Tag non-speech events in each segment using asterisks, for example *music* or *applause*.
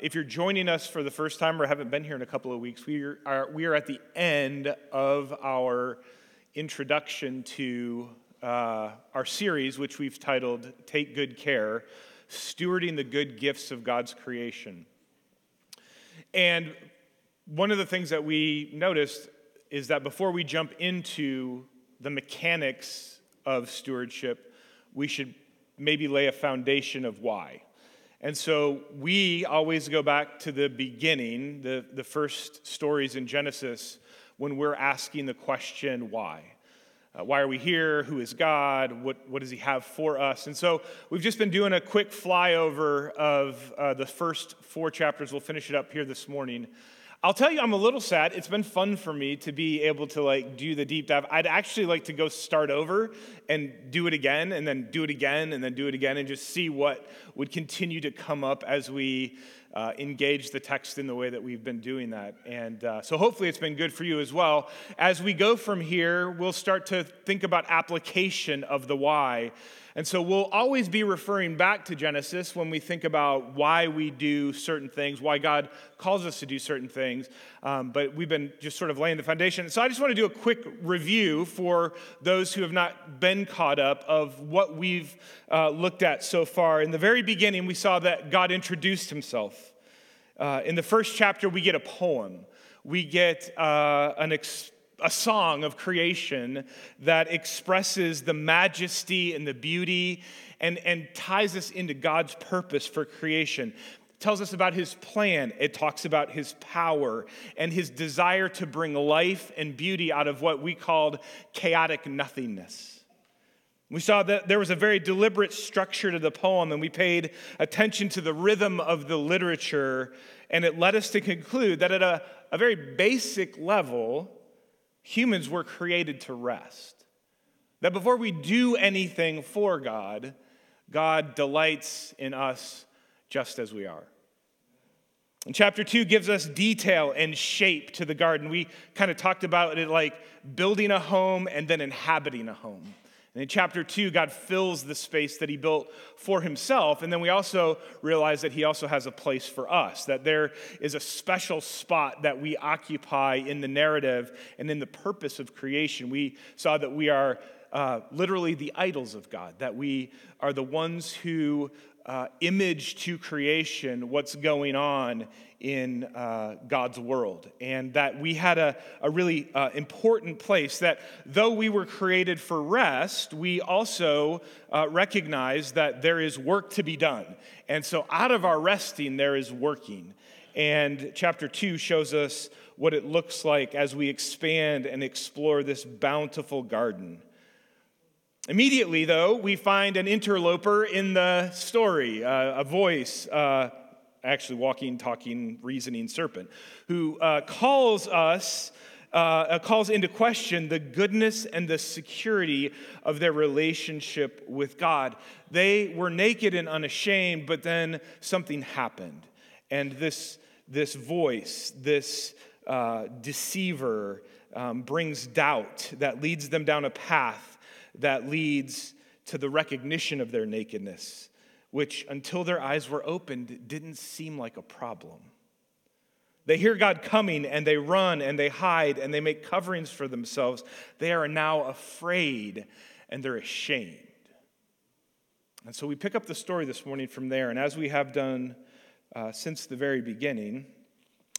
If you're joining us for the first time or haven't been here in a couple of weeks, we are, we are at the end of our introduction to uh, our series, which we've titled Take Good Care Stewarding the Good Gifts of God's Creation. And one of the things that we noticed is that before we jump into the mechanics of stewardship, we should maybe lay a foundation of why. And so we always go back to the beginning, the, the first stories in Genesis, when we're asking the question, why? Uh, why are we here? Who is God? What, what does He have for us? And so we've just been doing a quick flyover of uh, the first four chapters. We'll finish it up here this morning. I'll tell you, I'm a little sad. It's been fun for me to be able to like do the deep dive. I'd actually like to go start over and do it again, and then do it again, and then do it again, and just see what would continue to come up as we uh, engage the text in the way that we've been doing that. And uh, so hopefully it's been good for you as well. As we go from here, we'll start to think about application of the why. And so we'll always be referring back to Genesis when we think about why we do certain things, why God calls us to do certain things. Um, but we've been just sort of laying the foundation. So I just want to do a quick review for those who have not been caught up of what we've uh, looked at so far. In the very beginning, we saw that God introduced himself. Uh, in the first chapter, we get a poem. We get uh, an ex- a song of creation that expresses the majesty and the beauty and, and ties us into God's purpose for creation. It tells us about his plan. It talks about his power and his desire to bring life and beauty out of what we called chaotic nothingness. We saw that there was a very deliberate structure to the poem, and we paid attention to the rhythm of the literature, and it led us to conclude that at a, a very basic level, humans were created to rest. That before we do anything for God, God delights in us just as we are. And chapter two gives us detail and shape to the garden. We kind of talked about it like building a home and then inhabiting a home. In chapter two, God fills the space that he built for himself. And then we also realize that he also has a place for us, that there is a special spot that we occupy in the narrative and in the purpose of creation. We saw that we are uh, literally the idols of God, that we are the ones who uh, image to creation what's going on in uh, God's world. And that we had a, a really uh, important place that though we were created for rest, we also uh, recognize that there is work to be done. And so out of our resting, there is working. And chapter two shows us what it looks like as we expand and explore this bountiful garden. Immediately, though, we find an interloper in the story, uh, a voice, uh, actually walking, talking, reasoning serpent, who uh, calls us, uh, uh, calls into question the goodness and the security of their relationship with God. They were naked and unashamed, but then something happened. And this, this voice, this uh, deceiver, um, brings doubt that leads them down a path that leads to the recognition of their nakedness which until their eyes were opened didn't seem like a problem. They hear God coming and they run and they hide and they make coverings for themselves. They are now afraid and they're ashamed. And so we pick up the story this morning from there. And as we have done uh, since the very beginning,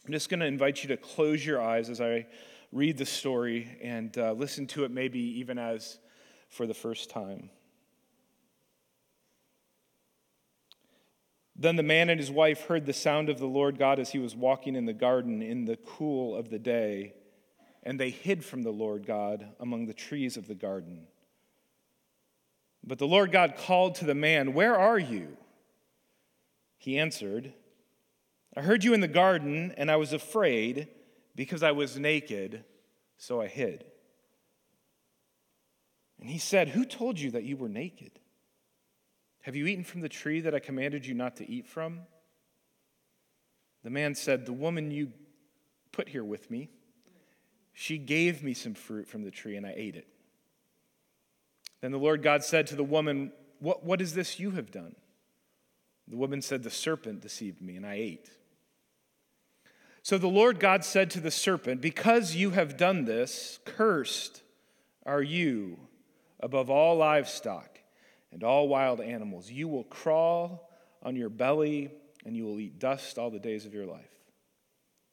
I'm just going to invite you to close your eyes as I read the story and uh, listen to it, maybe even as for the first time. Then the man and his wife heard the sound of the Lord God as he was walking in the garden in the cool of the day, and they hid from the Lord God among the trees of the garden. But the Lord God called to the man, Where are you? He answered, I heard you in the garden, and I was afraid because I was naked, so I hid. And he said, Who told you that you were naked? Have you eaten from the tree that I commanded you not to eat from? The man said, The woman you put here with me, she gave me some fruit from the tree, and I ate it. Then the Lord God said to the woman, What, what is this you have done? The woman said, The serpent deceived me, and I ate. So the Lord God said to the serpent, Because you have done this, cursed are you above all livestock and all wild animals. You will crawl on your belly, and you will eat dust all the days of your life.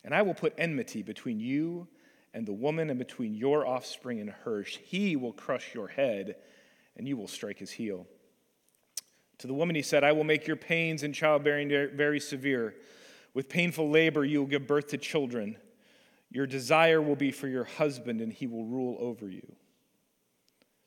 And I will put enmity between you and the woman, and between your offspring and hers. He will crush your head, and you will strike his heel. To the woman he said, I will make your pains in childbearing very severe. With painful labor, you will give birth to children. Your desire will be for your husband, and he will rule over you.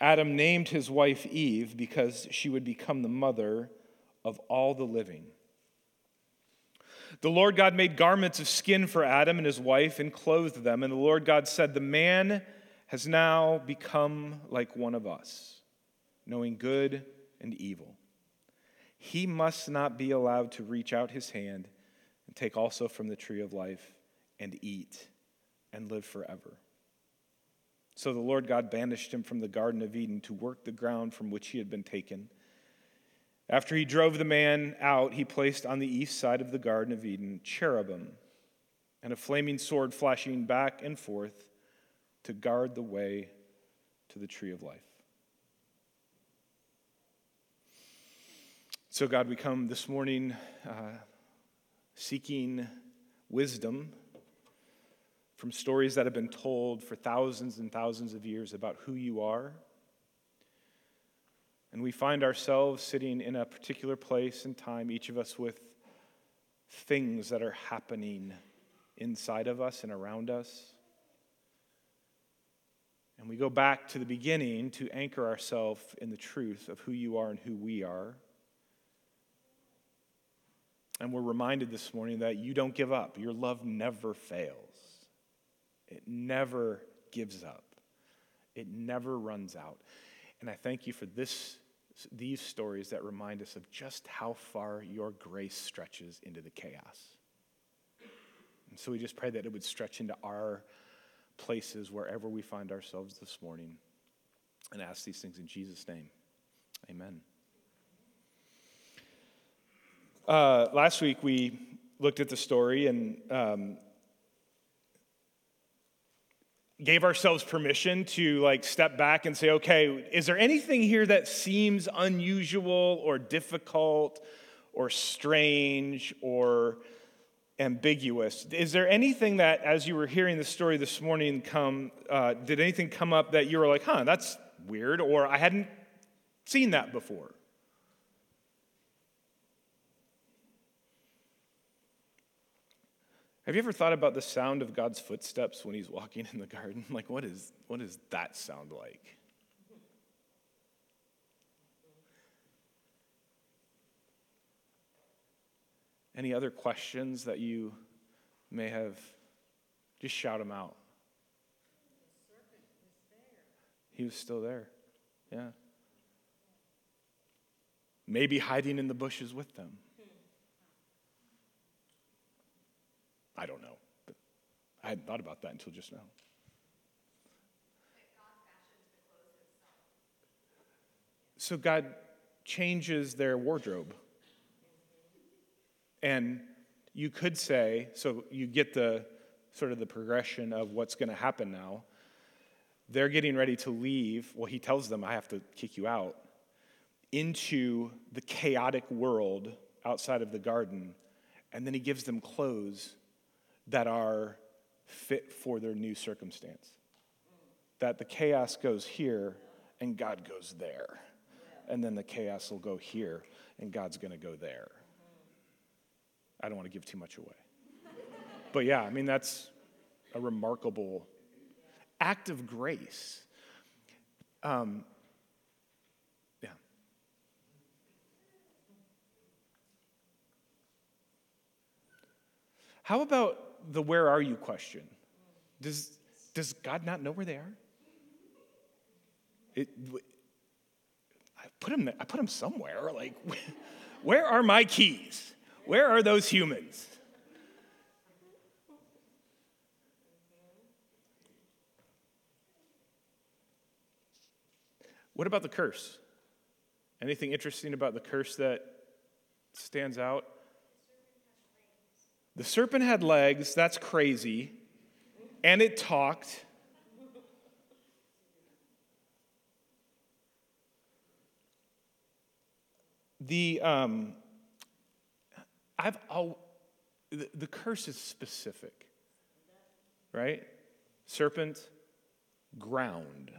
Adam named his wife Eve because she would become the mother of all the living. The Lord God made garments of skin for Adam and his wife and clothed them. And the Lord God said, The man has now become like one of us, knowing good and evil he must not be allowed to reach out his hand and take also from the tree of life and eat and live forever. So the Lord God banished him from the Garden of Eden to work the ground from which he had been taken. After he drove the man out, he placed on the east side of the Garden of Eden cherubim and a flaming sword flashing back and forth to guard the way to the tree of life. So, God, we come this morning uh, seeking wisdom from stories that have been told for thousands and thousands of years about who you are. And we find ourselves sitting in a particular place and time, each of us with things that are happening inside of us and around us. And we go back to the beginning to anchor ourselves in the truth of who you are and who we are. And we're reminded this morning that you don't give up. Your love never fails, it never gives up, it never runs out. And I thank you for this, these stories that remind us of just how far your grace stretches into the chaos. And so we just pray that it would stretch into our places wherever we find ourselves this morning and ask these things in Jesus' name. Amen. Uh, last week we looked at the story and um, gave ourselves permission to like step back and say, okay, is there anything here that seems unusual or difficult or strange or ambiguous? Is there anything that, as you were hearing the story this morning, come uh, did anything come up that you were like, huh, that's weird, or I hadn't seen that before? Have you ever thought about the sound of God's footsteps when he's walking in the garden? *laughs* Like, what, is, what does that sound like? Any other questions that you may have? Just shout them out. He was still there. Yeah. Maybe hiding in the bushes with them. I don't know. But I hadn't thought about that until just now. So God changes their wardrobe. And you could say, so you get the sort of the progression of what's going to happen now. They're getting ready to leave. Well, he tells them, I have to kick you out into the chaotic world outside of the garden. And then he gives them clothes that are fit for their new circumstance. That the chaos goes here and God goes there. And then the chaos will go here and God's going to go there. I don't want to give too much away. But yeah, I mean, that's a remarkable act of grace. Um, yeah. How about the where are you question? Does, does God not know where they are? It, I put them, I put them somewhere. Like, *laughs* where are my keys? Where are those humans? What about the curse? Anything interesting about the curse that stands out? The serpent had legs, that's crazy, and it talked. The, um, I've, I'll, the, the curse is specific, right? Serpent, ground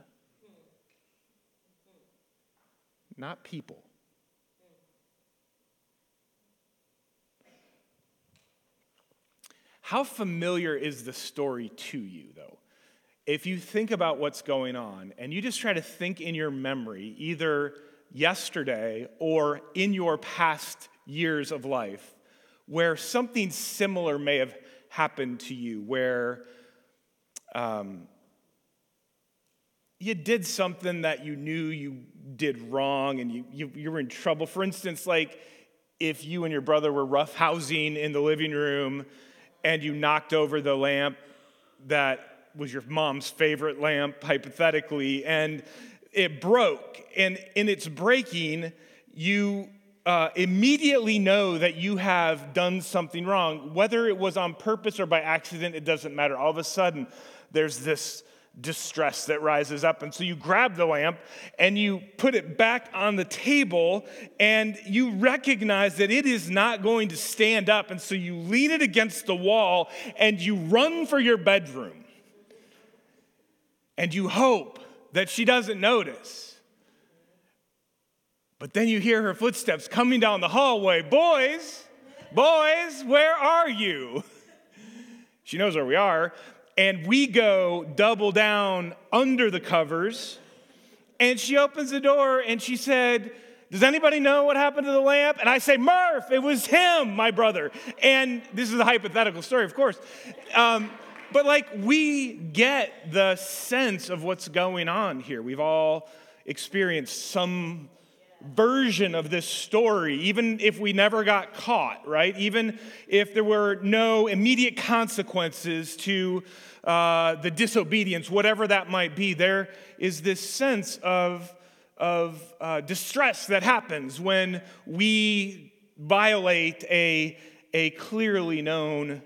not people. How familiar is the story to you, though? If you think about what's going on and you just try to think in your memory, either yesterday or in your past years of life, where something similar may have happened to you, where um, you did something that you knew you did wrong and you, you, you were in trouble. For instance, like if you and your brother were roughhousing in the living room and you knocked over the lamp that was your mom's favorite lamp, hypothetically, and it broke. And in its breaking, you uh, immediately know that you have done something wrong. Whether it was on purpose or by accident, it doesn't matter. All of a sudden, there's this distress that rises up. And so you grab the lamp and you put it back on the table and you recognize that it is not going to stand up. And so you lean it against the wall and you run for your bedroom. And you hope that she doesn't notice. But then you hear her footsteps coming down the hallway. Boys, boys, where are you? *laughs* She knows where we are and we go double down under the covers. And she opens the door and she said, Does anybody know what happened to the lamp? And I say, Murph, it was him, my brother. And this is a hypothetical story, of course. Um, but like, we get the sense of what's going on here. We've all experienced some version of this story, even if we never got caught, right? Even if there were no immediate consequences to uh, the disobedience, whatever that might be, there is this sense of, of uh, distress that happens when we violate a, a clearly known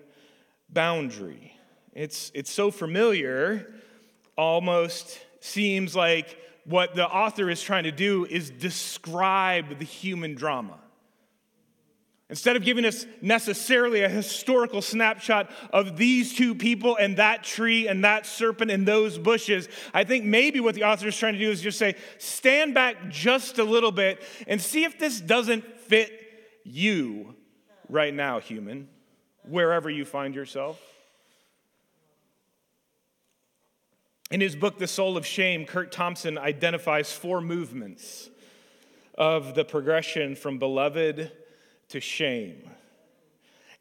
boundary. It's, it's so familiar, almost seems like what the author is trying to do is describe the human drama. Instead of giving us necessarily a historical snapshot of these two people and that tree and that serpent and those bushes, I think maybe what the author is trying to do is just say, stand back just a little bit and see if this doesn't fit you right now, human, wherever you find yourself. In his book, The Soul of Shame, Curt Thompson identifies four movements of the progression from beloved to shame.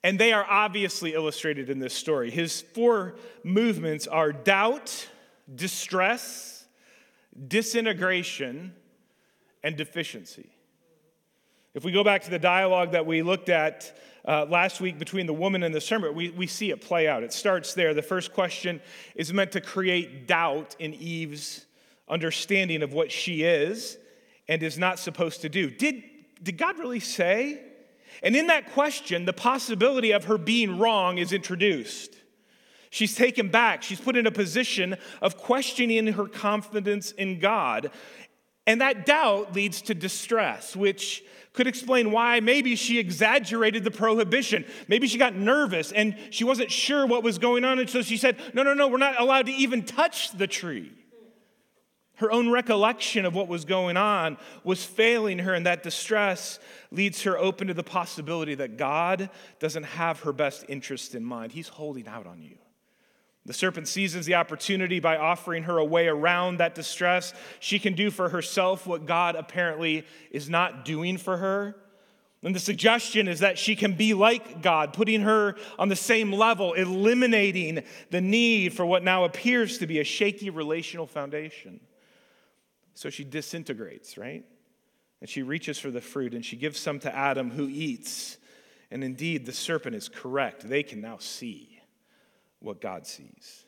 And they are obviously illustrated in this story. His four movements are doubt, distress, disintegration, and deficiency. If we go back to the dialogue that we looked at uh, last week between the woman and the serpent, we, we see it play out. It starts there. The first question is meant to create doubt in Eve's understanding of what she is and is not supposed to do. Did, did God really say? And in that question, the possibility of her being wrong is introduced. She's taken back. She's put in a position of questioning her confidence in God. And that doubt leads to distress, which could explain why maybe she exaggerated the prohibition. Maybe she got nervous and she wasn't sure what was going on. And so she said, No, no, no, we're not allowed to even touch the tree. Her own recollection of what was going on was failing her, and that distress leads her open to the possibility that God doesn't have her best interest in mind. He's holding out on you. The serpent seizes the opportunity by offering her a way around that distress. She can do for herself what God apparently is not doing for her. And the suggestion is that she can be like God, putting her on the same level, eliminating the need for what now appears to be a shaky relational foundation. So she disintegrates, right? And she reaches for the fruit and she gives some to Adam who eats. And indeed, the serpent is correct. They can now see what God sees,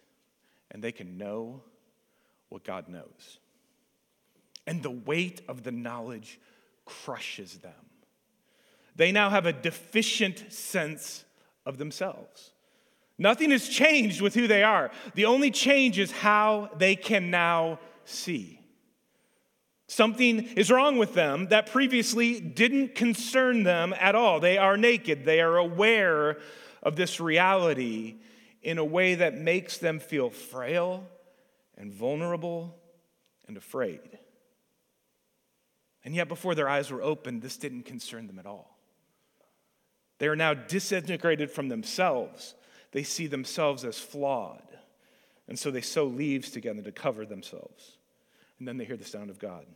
and they can know what God knows. And the weight of the knowledge crushes them. They now have a deficient sense of themselves. Nothing has changed with who they are. The only change is how they can now see. Something is wrong with them that previously didn't concern them at all. They are naked, they are aware of this reality in a way that makes them feel frail and vulnerable and afraid. And yet, before their eyes were opened, this didn't concern them at all. They are now disintegrated from themselves. They see themselves as flawed. And so they sew leaves together to cover themselves. And then they hear the sound of God.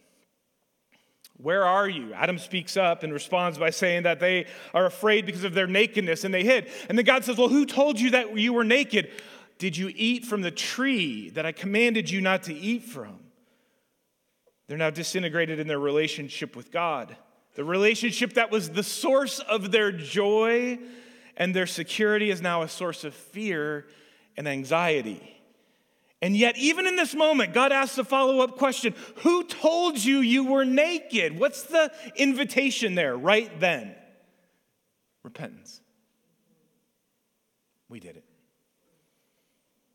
Where are you? Adam speaks up and responds by saying that they are afraid because of their nakedness and they hid. And then God says, Well, who told you that you were naked? Did you eat from the tree that I commanded you not to eat from? They're now disintegrated in their relationship with God. The relationship that was the source of their joy and their security is now a source of fear and anxiety. And yet, even in this moment, God asks a follow up question Who told you you were naked? What's the invitation there right then? Repentance. We did it.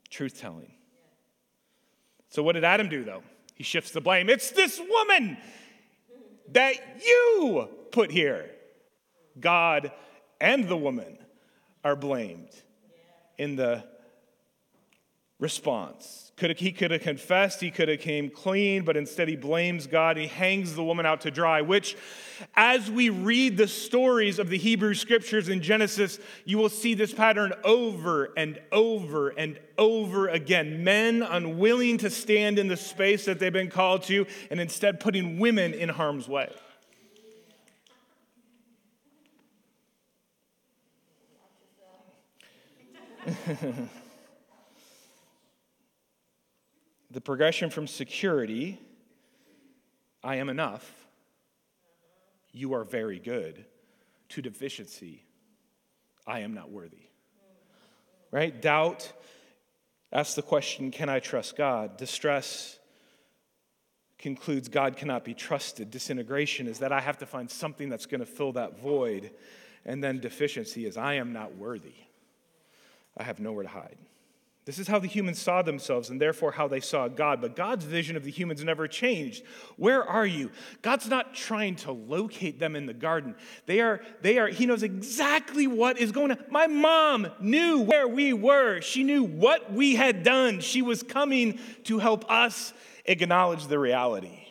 Truth telling. So, what did Adam do, though? He shifts the blame. It's this woman that you put here. God and the woman are blamed in the response. Could have, he could have confessed, he could have came clean, but instead he blames God. He hangs the woman out to dry, which, as we read the stories of the Hebrew scriptures in Genesis, you will see this pattern over and over and over again. Men unwilling to stand in the space that they've been called to, and instead putting women in harm's way. *laughs* the progression from security, I am enough, you are very good, to deficiency, I am not worthy. Right? Doubt asks the question, can I trust God? Distress concludes God cannot be trusted. Disintegration is that I have to find something that's going to fill that void. And then deficiency is I am not worthy. I have nowhere to hide. This is how the humans saw themselves and therefore how they saw God. But God's vision of the humans never changed. Where are you? God's not trying to locate them in the garden. They are, they are, He knows exactly what is going on. My mom knew where we were. She knew what we had done. She was coming to help us acknowledge the reality.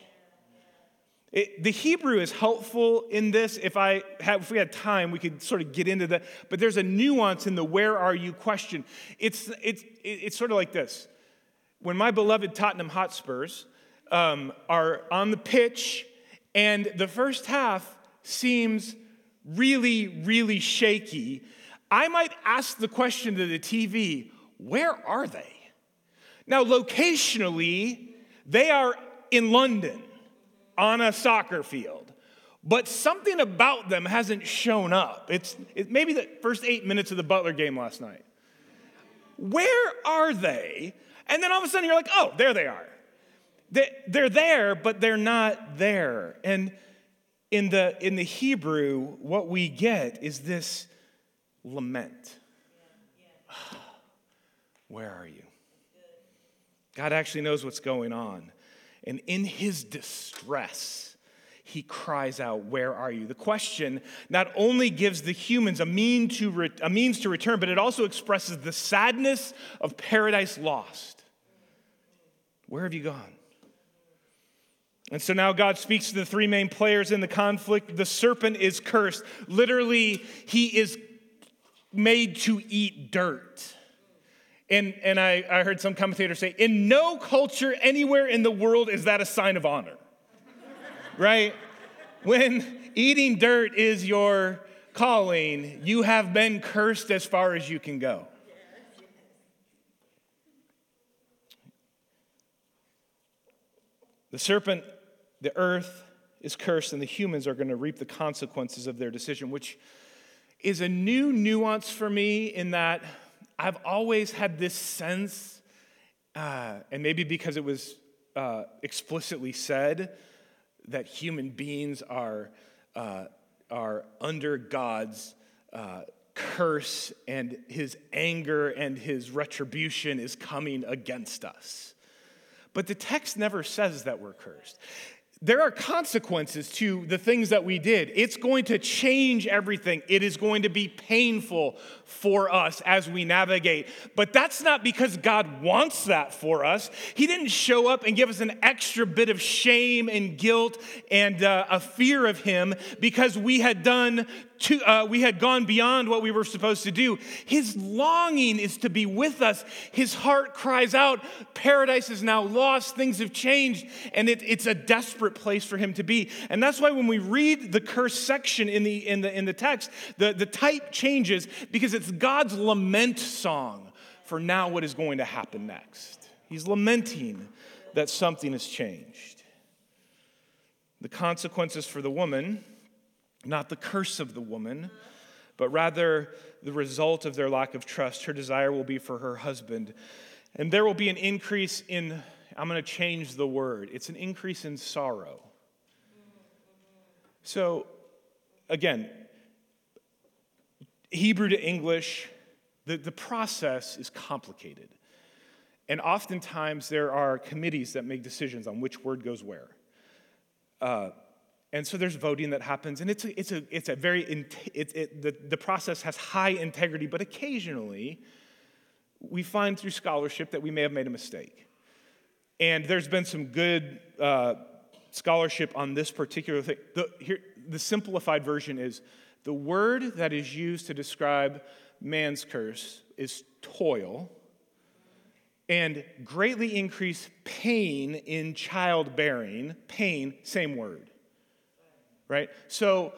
It, the Hebrew is helpful in this. If, I have, if we had time, we could sort of get into that. But there's a nuance in the where are you question. It's, it's, it's sort of like this. When my beloved Tottenham Hotspurs um, are on the pitch and the first half seems really, really shaky, I might ask the question to the TV where are they? Now, locationally, they are in London on a soccer field, but something about them hasn't shown up. It's it, maybe the first eight minutes of the Butler game last night. Where are they? And then all of a sudden you're like, oh, there they are. They, they're there, but they're not there. And in the, in the Hebrew, what we get is this lament. *sighs* Where are you? God actually knows what's going on. And in his distress, he cries out, Where are you? The question not only gives the humans a, mean to re- a means to return, but it also expresses the sadness of paradise lost. Where have you gone? And so now God speaks to the three main players in the conflict. The serpent is cursed. Literally, he is made to eat dirt. And, and I, I heard some commentators say, in no culture anywhere in the world is that a sign of honor. right? When eating dirt is your calling, you have been cursed as far as you can go. The serpent, the earth is cursed, and the humans are going to reap the consequences of their decision, which is a new nuance for me in that I've always had this sense, uh, and maybe because it was uh, explicitly said, that human beings are, uh, are under God's uh, curse and his anger and his retribution is coming against us. But the text never says that we're cursed there are consequences to the things that we did. It's going to change everything. It is going to be painful for us as we navigate. But that's not because God wants that for us. He didn't show up and give us an extra bit of shame and guilt and uh, a fear of Him because we had done uh, we had gone beyond what we were supposed to do. His longing is to be with us. His heart cries out, Paradise is now lost, things have changed, and it, it's a desperate place for him to be. And that's why when we read the curse section in the, in the, in the text, the, the type changes because it's God's lament song for now what is going to happen next. He's lamenting that something has changed. The consequences for the woman not the curse of the woman, but rather the result of their lack of trust. Her desire will be for her husband. And there will be an increase in, I'm going to change the word, it's an increase in sorrow. So, again, Hebrew to English, the, the process is complicated. And oftentimes there are committees that make decisions on which word goes where. Uh, and so there's voting that happens, and it's a, it's a, it's a very, it, it, the, the process has high integrity, but occasionally we find through scholarship that we may have made a mistake. And there's been some good uh, scholarship on this particular thing. The, here, the simplified version is the word that is used to describe man's curse is toil and greatly increase pain in childbearing. Pain, same word right? So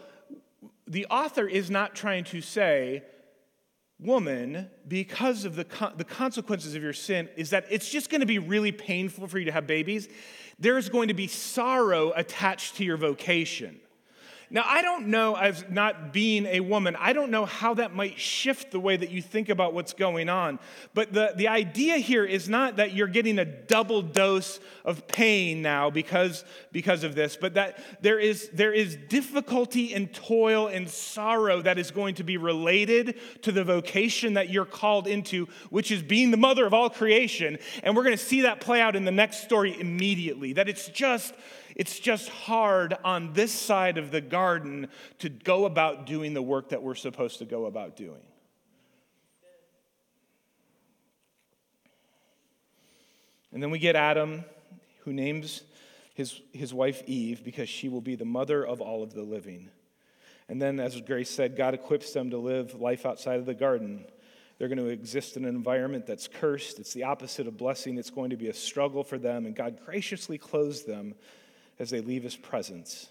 the author is not trying to say, woman, because of the, the consequences of your sin, is that it's just going to be really painful for you to have babies. There's going to be sorrow attached to your vocation. Now, I don't know, as not being a woman, I don't know how that might shift the way that you think about what's going on. But the, the idea here is not that you're getting a double dose of pain now because, because of this, but that there is, there is difficulty and toil and sorrow that is going to be related to the vocation that you're called into, which is being the mother of all creation. And we're going to see that play out in the next story immediately. That it's just it's just hard on this side of the garden to go about doing the work that we're supposed to go about doing. And then we get Adam, who names his, his wife Eve because she will be the mother of all of the living. And then, as Grace said, God equips them to live life outside of the garden. They're going to exist in an environment that's cursed. It's the opposite of blessing. It's going to be a struggle for them. And God graciously clothes them as they leave his presence.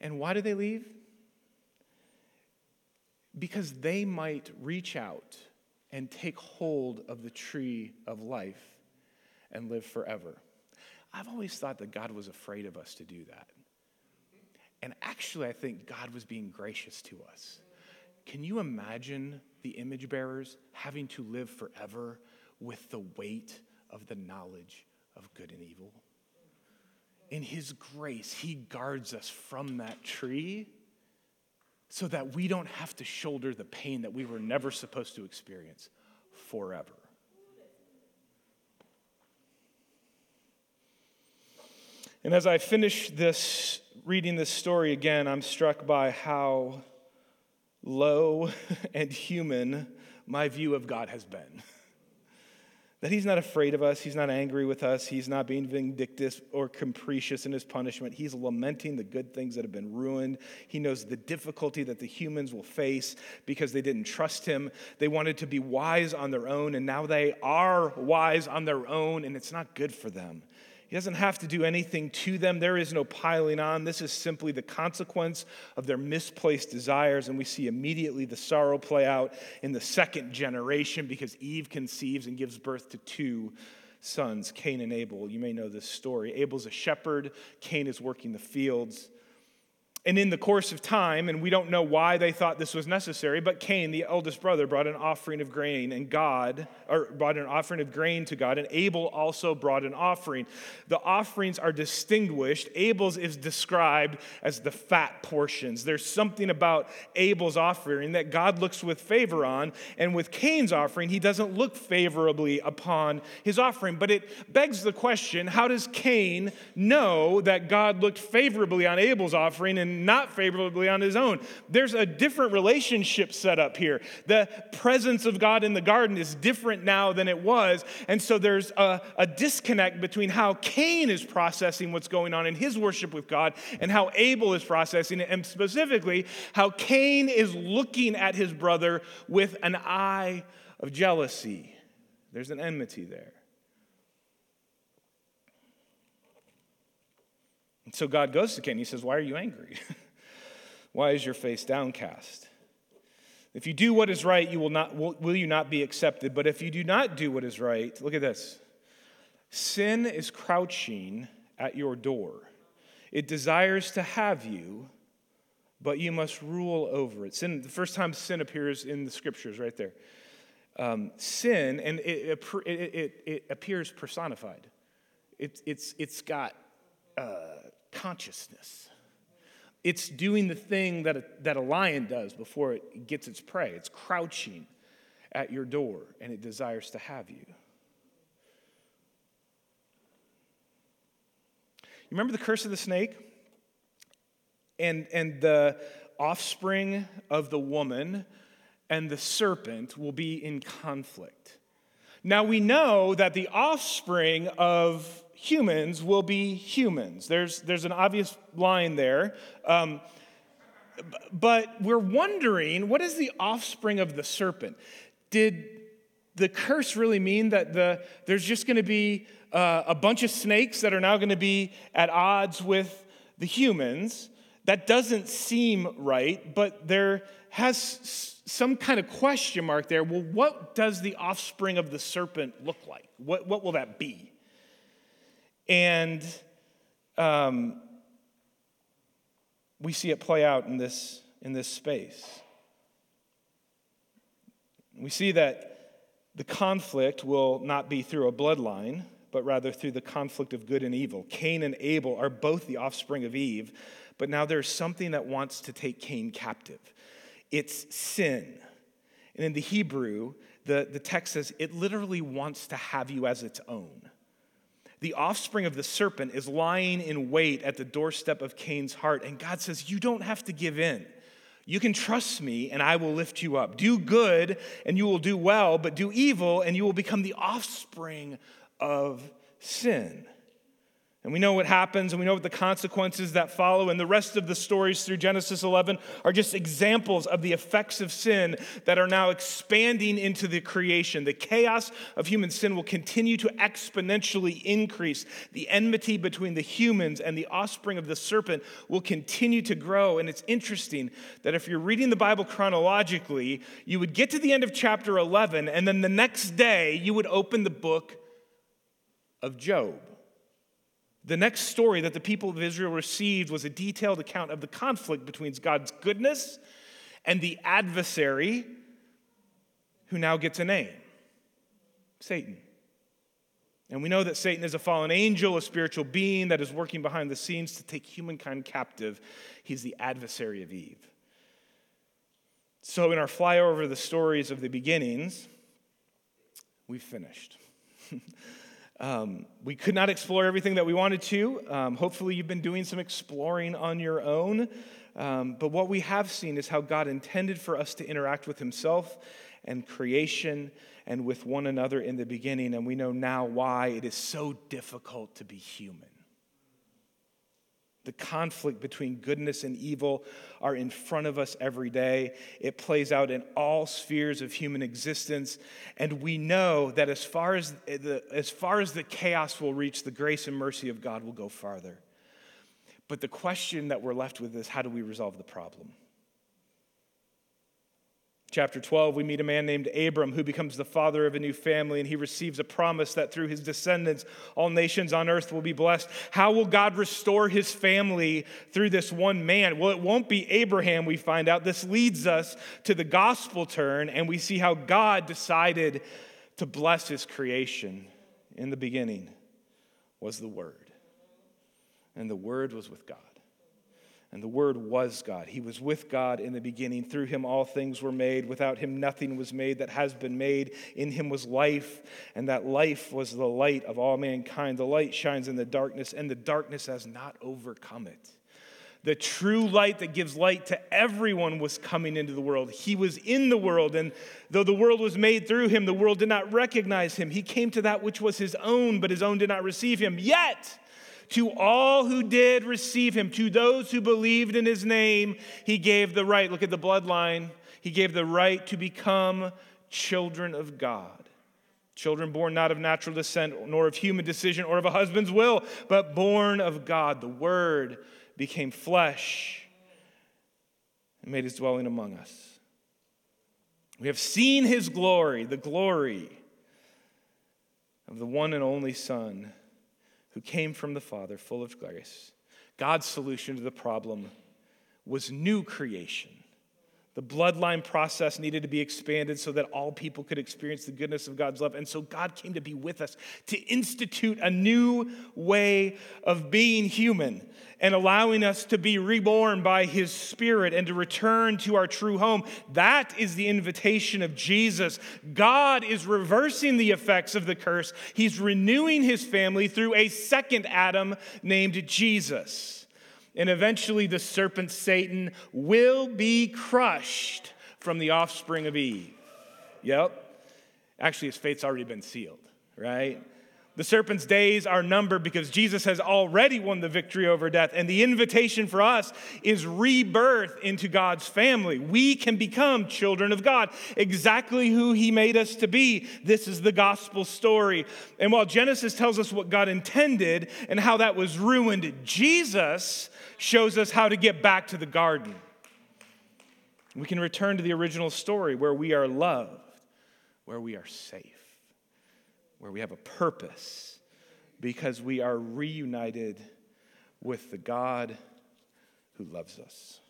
And why do they leave? Because they might reach out and take hold of the tree of life and live forever. I've always thought that God was afraid of us to do that. And actually, I think God was being gracious to us. Can you imagine the image bearers having to live forever with the weight of the knowledge of good and evil? In His grace, He guards us from that tree so that we don't have to shoulder the pain that we were never supposed to experience forever. And as I finish this, reading this story again, I'm struck by how low *laughs* and human my view of God has been. That he's not afraid of us, he's not angry with us, he's not being vindictive or capricious in his punishment. He's lamenting the good things that have been ruined. He knows the difficulty that the humans will face because they didn't trust him. They wanted to be wise on their own, and now they are wise on their own, and it's not good for them. He doesn't have to do anything to them. There is no piling on. This is simply the consequence of their misplaced desires. And we see immediately the sorrow play out in the second generation because Eve conceives and gives birth to two sons, Cain and Abel. You may know this story. Abel's a shepherd, Cain is working the fields. And in the course of time, and we don't know why they thought this was necessary, but Cain, the eldest brother, brought an offering of grain, and God, or brought an offering of grain to God, and Abel also brought an offering. The offerings are distinguished. Abel's is described as the fat portions. There's something about Abel's offering that God looks with favor on, and with Cain's offering, he doesn't look favorably upon his offering. But it begs the question how does Cain know that God looked favorably on Abel's offering and not favorably on his own. There's a different relationship set up here. The presence of God in the garden is different now than it was. And so there's a, a disconnect between how Cain is processing what's going on in his worship with God and how Abel is processing it, and specifically how Cain is looking at his brother with an eye of jealousy. There's an enmity there. And so God goes to Cain. And he says, Why are you angry? *laughs* Why is your face downcast? If you do what is right, you will, not, will, will you not be accepted? But if you do not do what is right, look at this sin is crouching at your door. It desires to have you, but you must rule over it. Sin, the first time sin appears in the scriptures, right there. Um, sin, and it, it, it, it, appears personified. It, it's, it's got uh, consciousness. It's doing the thing that a, that a lion does before it gets its prey. It's crouching at your door and it desires to have you. You remember the curse of the snake? And, and the offspring of the woman and the serpent will be in conflict. Now we know that the offspring of humans will be humans. There's, there's an obvious line there. Um, but we're wondering what is the offspring of the serpent? Did the curse really mean that the, there's just going to be uh, a bunch of snakes that are now going to be at odds with the humans? That doesn't seem right, but there has some kind of question mark there. Well, what does the offspring of the serpent look like? What, what will that be? And um, we see it play out in this, in this space. We see that the conflict will not be through a bloodline, but rather through the conflict of good and evil. Cain and Abel are both the offspring of Eve, but now there's something that wants to take Cain captive. It's sin. And in the Hebrew, the, the text says it literally wants to have you as its own the offspring of the serpent is lying in wait at the doorstep of Cain's heart. And God says, You don't have to give in. You can trust me and I will lift you up. Do good and you will do well, but do evil and you will become the offspring of sin. And we know what happens and we know what the consequences that follow. And the rest of the stories through Genesis 11 are just examples of the effects of sin that are now expanding into the creation. The chaos of human sin will continue to exponentially increase. The enmity between the humans and the offspring of the serpent will continue to grow. And it's interesting that if you're reading the Bible chronologically, you would get to the end of chapter 11, and then the next day you would open the book of Job. The next story that the people of Israel received was a detailed account of the conflict between God's goodness and the adversary who now gets a name Satan. And we know that Satan is a fallen angel, a spiritual being that is working behind the scenes to take humankind captive. He's the adversary of Eve. So, in our flyover over the stories of the beginnings, we've finished. *laughs* Um, we could not explore everything that we wanted to. Um, hopefully, you've been doing some exploring on your own. Um, but what we have seen is how God intended for us to interact with Himself and creation and with one another in the beginning. And we know now why it is so difficult to be human. The conflict between goodness and evil are in front of us every day. It plays out in all spheres of human existence. And we know that as far as the, as far as the chaos will reach, the grace and mercy of God will go farther. But the question that we're left with is how do we resolve the problem? Chapter 12, we meet a man named Abram who becomes the father of a new family, and he receives a promise that through his descendants, all nations on earth will be blessed. How will God restore his family through this one man? Well, it won't be Abraham, we find out. This leads us to the gospel turn, and we see how God decided to bless his creation. In the beginning was the Word, and the Word was with God and the Word was God. He was with God in the beginning. Through him all things were made. Without him nothing was made that has been made. In him was life, and that life was the light of all mankind. The light shines in the darkness, and the darkness has not overcome it. The true light that gives light to everyone was coming into the world. He was in the world, and though the world was made through him, the world did not recognize him. He came to that which was his own, but his own did not receive him. Yet, to all who did receive him, to those who believed in his name, he gave the right. Look at the bloodline. He gave the right to become children of God. Children born not of natural descent, nor of human decision, or of a husband's will, but born of God. The Word became flesh and made his dwelling among us. We have seen his glory, the glory of the one and only Son who came from the Father, full of grace. God's solution to the problem was new creation. The bloodline process needed to be expanded so that all people could experience the goodness of God's love. And so God came to be with us to institute a new way of being human and allowing us to be reborn by his spirit and to return to our true home. That is the invitation of Jesus. God is reversing the effects of the curse, he's renewing his family through a second Adam named Jesus and eventually the serpent Satan will be crushed from the offspring of Eve. Yep. Actually, his fate's already been sealed, right? The serpent's days are numbered because Jesus has already won the victory over death. And the invitation for us is rebirth into God's family. We can become children of God, exactly who He made us to be. This is the gospel story. And while Genesis tells us what God intended and how that was ruined, Jesus shows us how to get back to the garden. We can return to the original story where we are loved, where we are safe, where we have a purpose, because we are reunited with the God who loves us.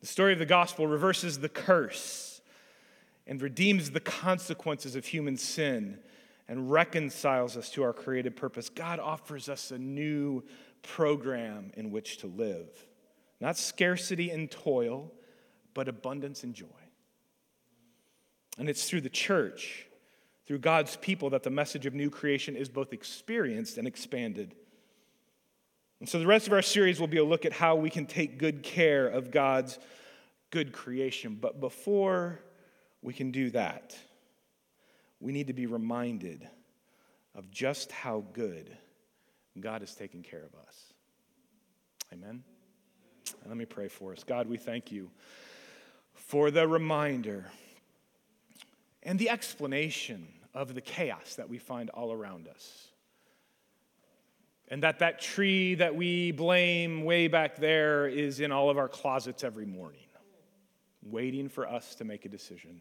The story of the gospel reverses the curse and redeems the consequences of human sin and reconciles us to our created purpose. God offers us a new program in which to live. Not scarcity and toil, but abundance and joy. And it's through the church, through God's people, that the message of new creation is both experienced and expanded. And so the rest of our series will be a look at how we can take good care of God's good creation. But before we can do that, we need to be reminded of just how good God is taking care of us. Amen. And let me pray for us. God, we thank you for the reminder and the explanation of the chaos that we find all around us. And that that tree that we blame way back there is in all of our closets every morning, waiting for us to make a decision.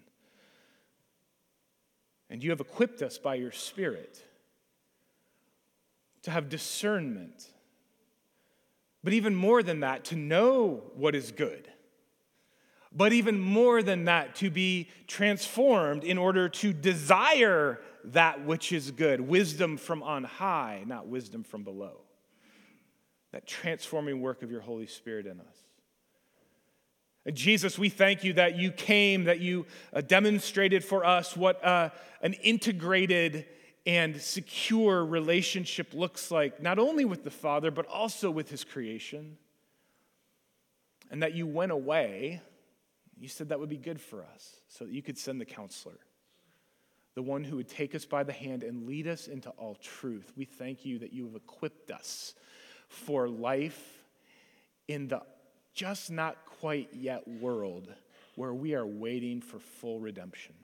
And you have equipped us by your Spirit to have discernment. But even more than that, to know what is good. But even more than that, to be transformed in order to desire that which is good. Wisdom from on high, not wisdom from below. That transforming work of your Holy Spirit in us. Jesus, we thank you that you came, that you uh, demonstrated for us what uh, an integrated and secure relationship looks like, not only with the Father, but also with His creation. And that you went away, you said that would be good for us, so that you could send the counselor, the one who would take us by the hand and lead us into all truth. We thank you that you have equipped us for life in the just not quite yet world where we are waiting for full redemption.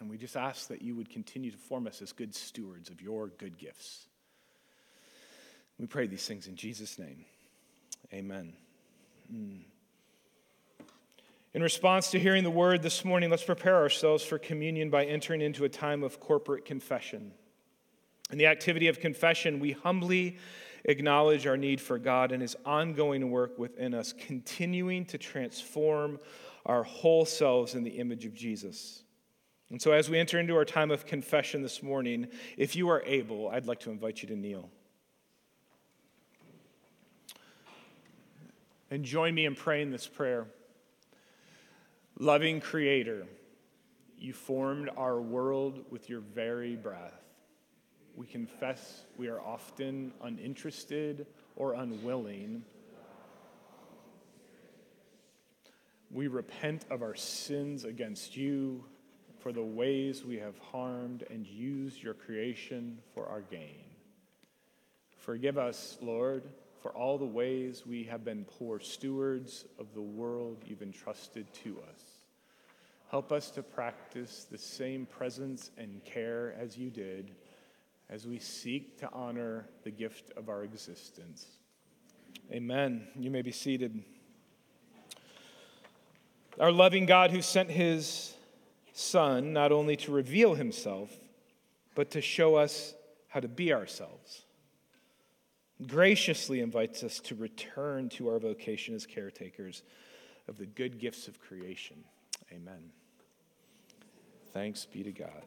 And we just ask that you would continue to form us as good stewards of your good gifts. We pray these things in Jesus' name. Amen. Mm. In response to hearing the word this morning, let's prepare ourselves for communion by entering into a time of corporate confession. In the activity of confession, we humbly acknowledge our need for God and His ongoing work within us, continuing to transform our whole selves in the image of Jesus. And so, as we enter into our time of confession this morning, if you are able, I'd like to invite you to kneel. And join me in praying this prayer. Loving Creator, you formed our world with your very breath. We confess we are often uninterested or unwilling. We repent of our sins against you for the ways we have harmed and used your creation for our gain. Forgive us, Lord, for all the ways we have been poor stewards of the world you've entrusted to us. Help us to practice the same presence and care as you did as we seek to honor the gift of our existence. Amen. You may be seated. Our loving God, who sent his Son not only to reveal himself, but to show us how to be ourselves. Graciously invites us to return to our vocation as caretakers of the good gifts of creation. Amen. Thanks be to God.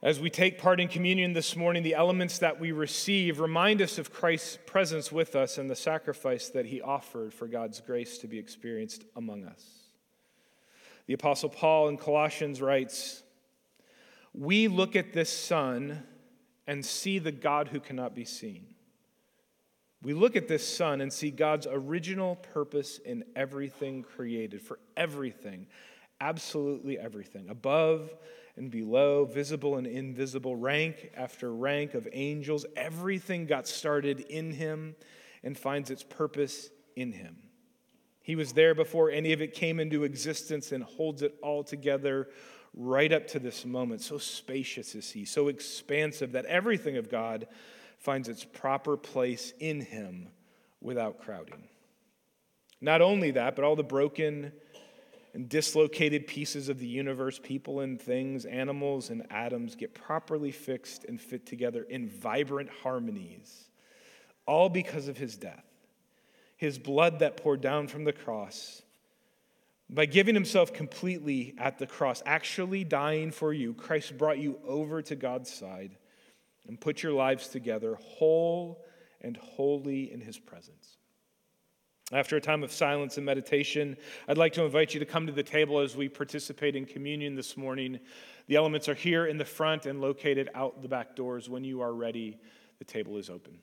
As we take part in communion this morning, the elements that we receive remind us of Christ's presence with us and the sacrifice that he offered for God's grace to be experienced among us. The Apostle Paul in Colossians writes, We look at this Son and see the God who cannot be seen. We look at this Son and see God's original purpose in everything created, for everything, absolutely everything, above and below, visible and invisible, rank after rank of angels. Everything got started in Him and finds its purpose in Him. He was there before any of it came into existence and holds it all together right up to this moment. So spacious is He, so expansive that everything of God finds its proper place in Him without crowding. Not only that, but all the broken and dislocated pieces of the universe, people and things, animals and atoms, get properly fixed and fit together in vibrant harmonies, all because of His death his blood that poured down from the cross. By giving himself completely at the cross, actually dying for you, Christ brought you over to God's side and put your lives together whole and holy in his presence. After a time of silence and meditation, I'd like to invite you to come to the table as we participate in communion this morning. The elements are here in the front and located out the back doors. When you are ready, the table is open.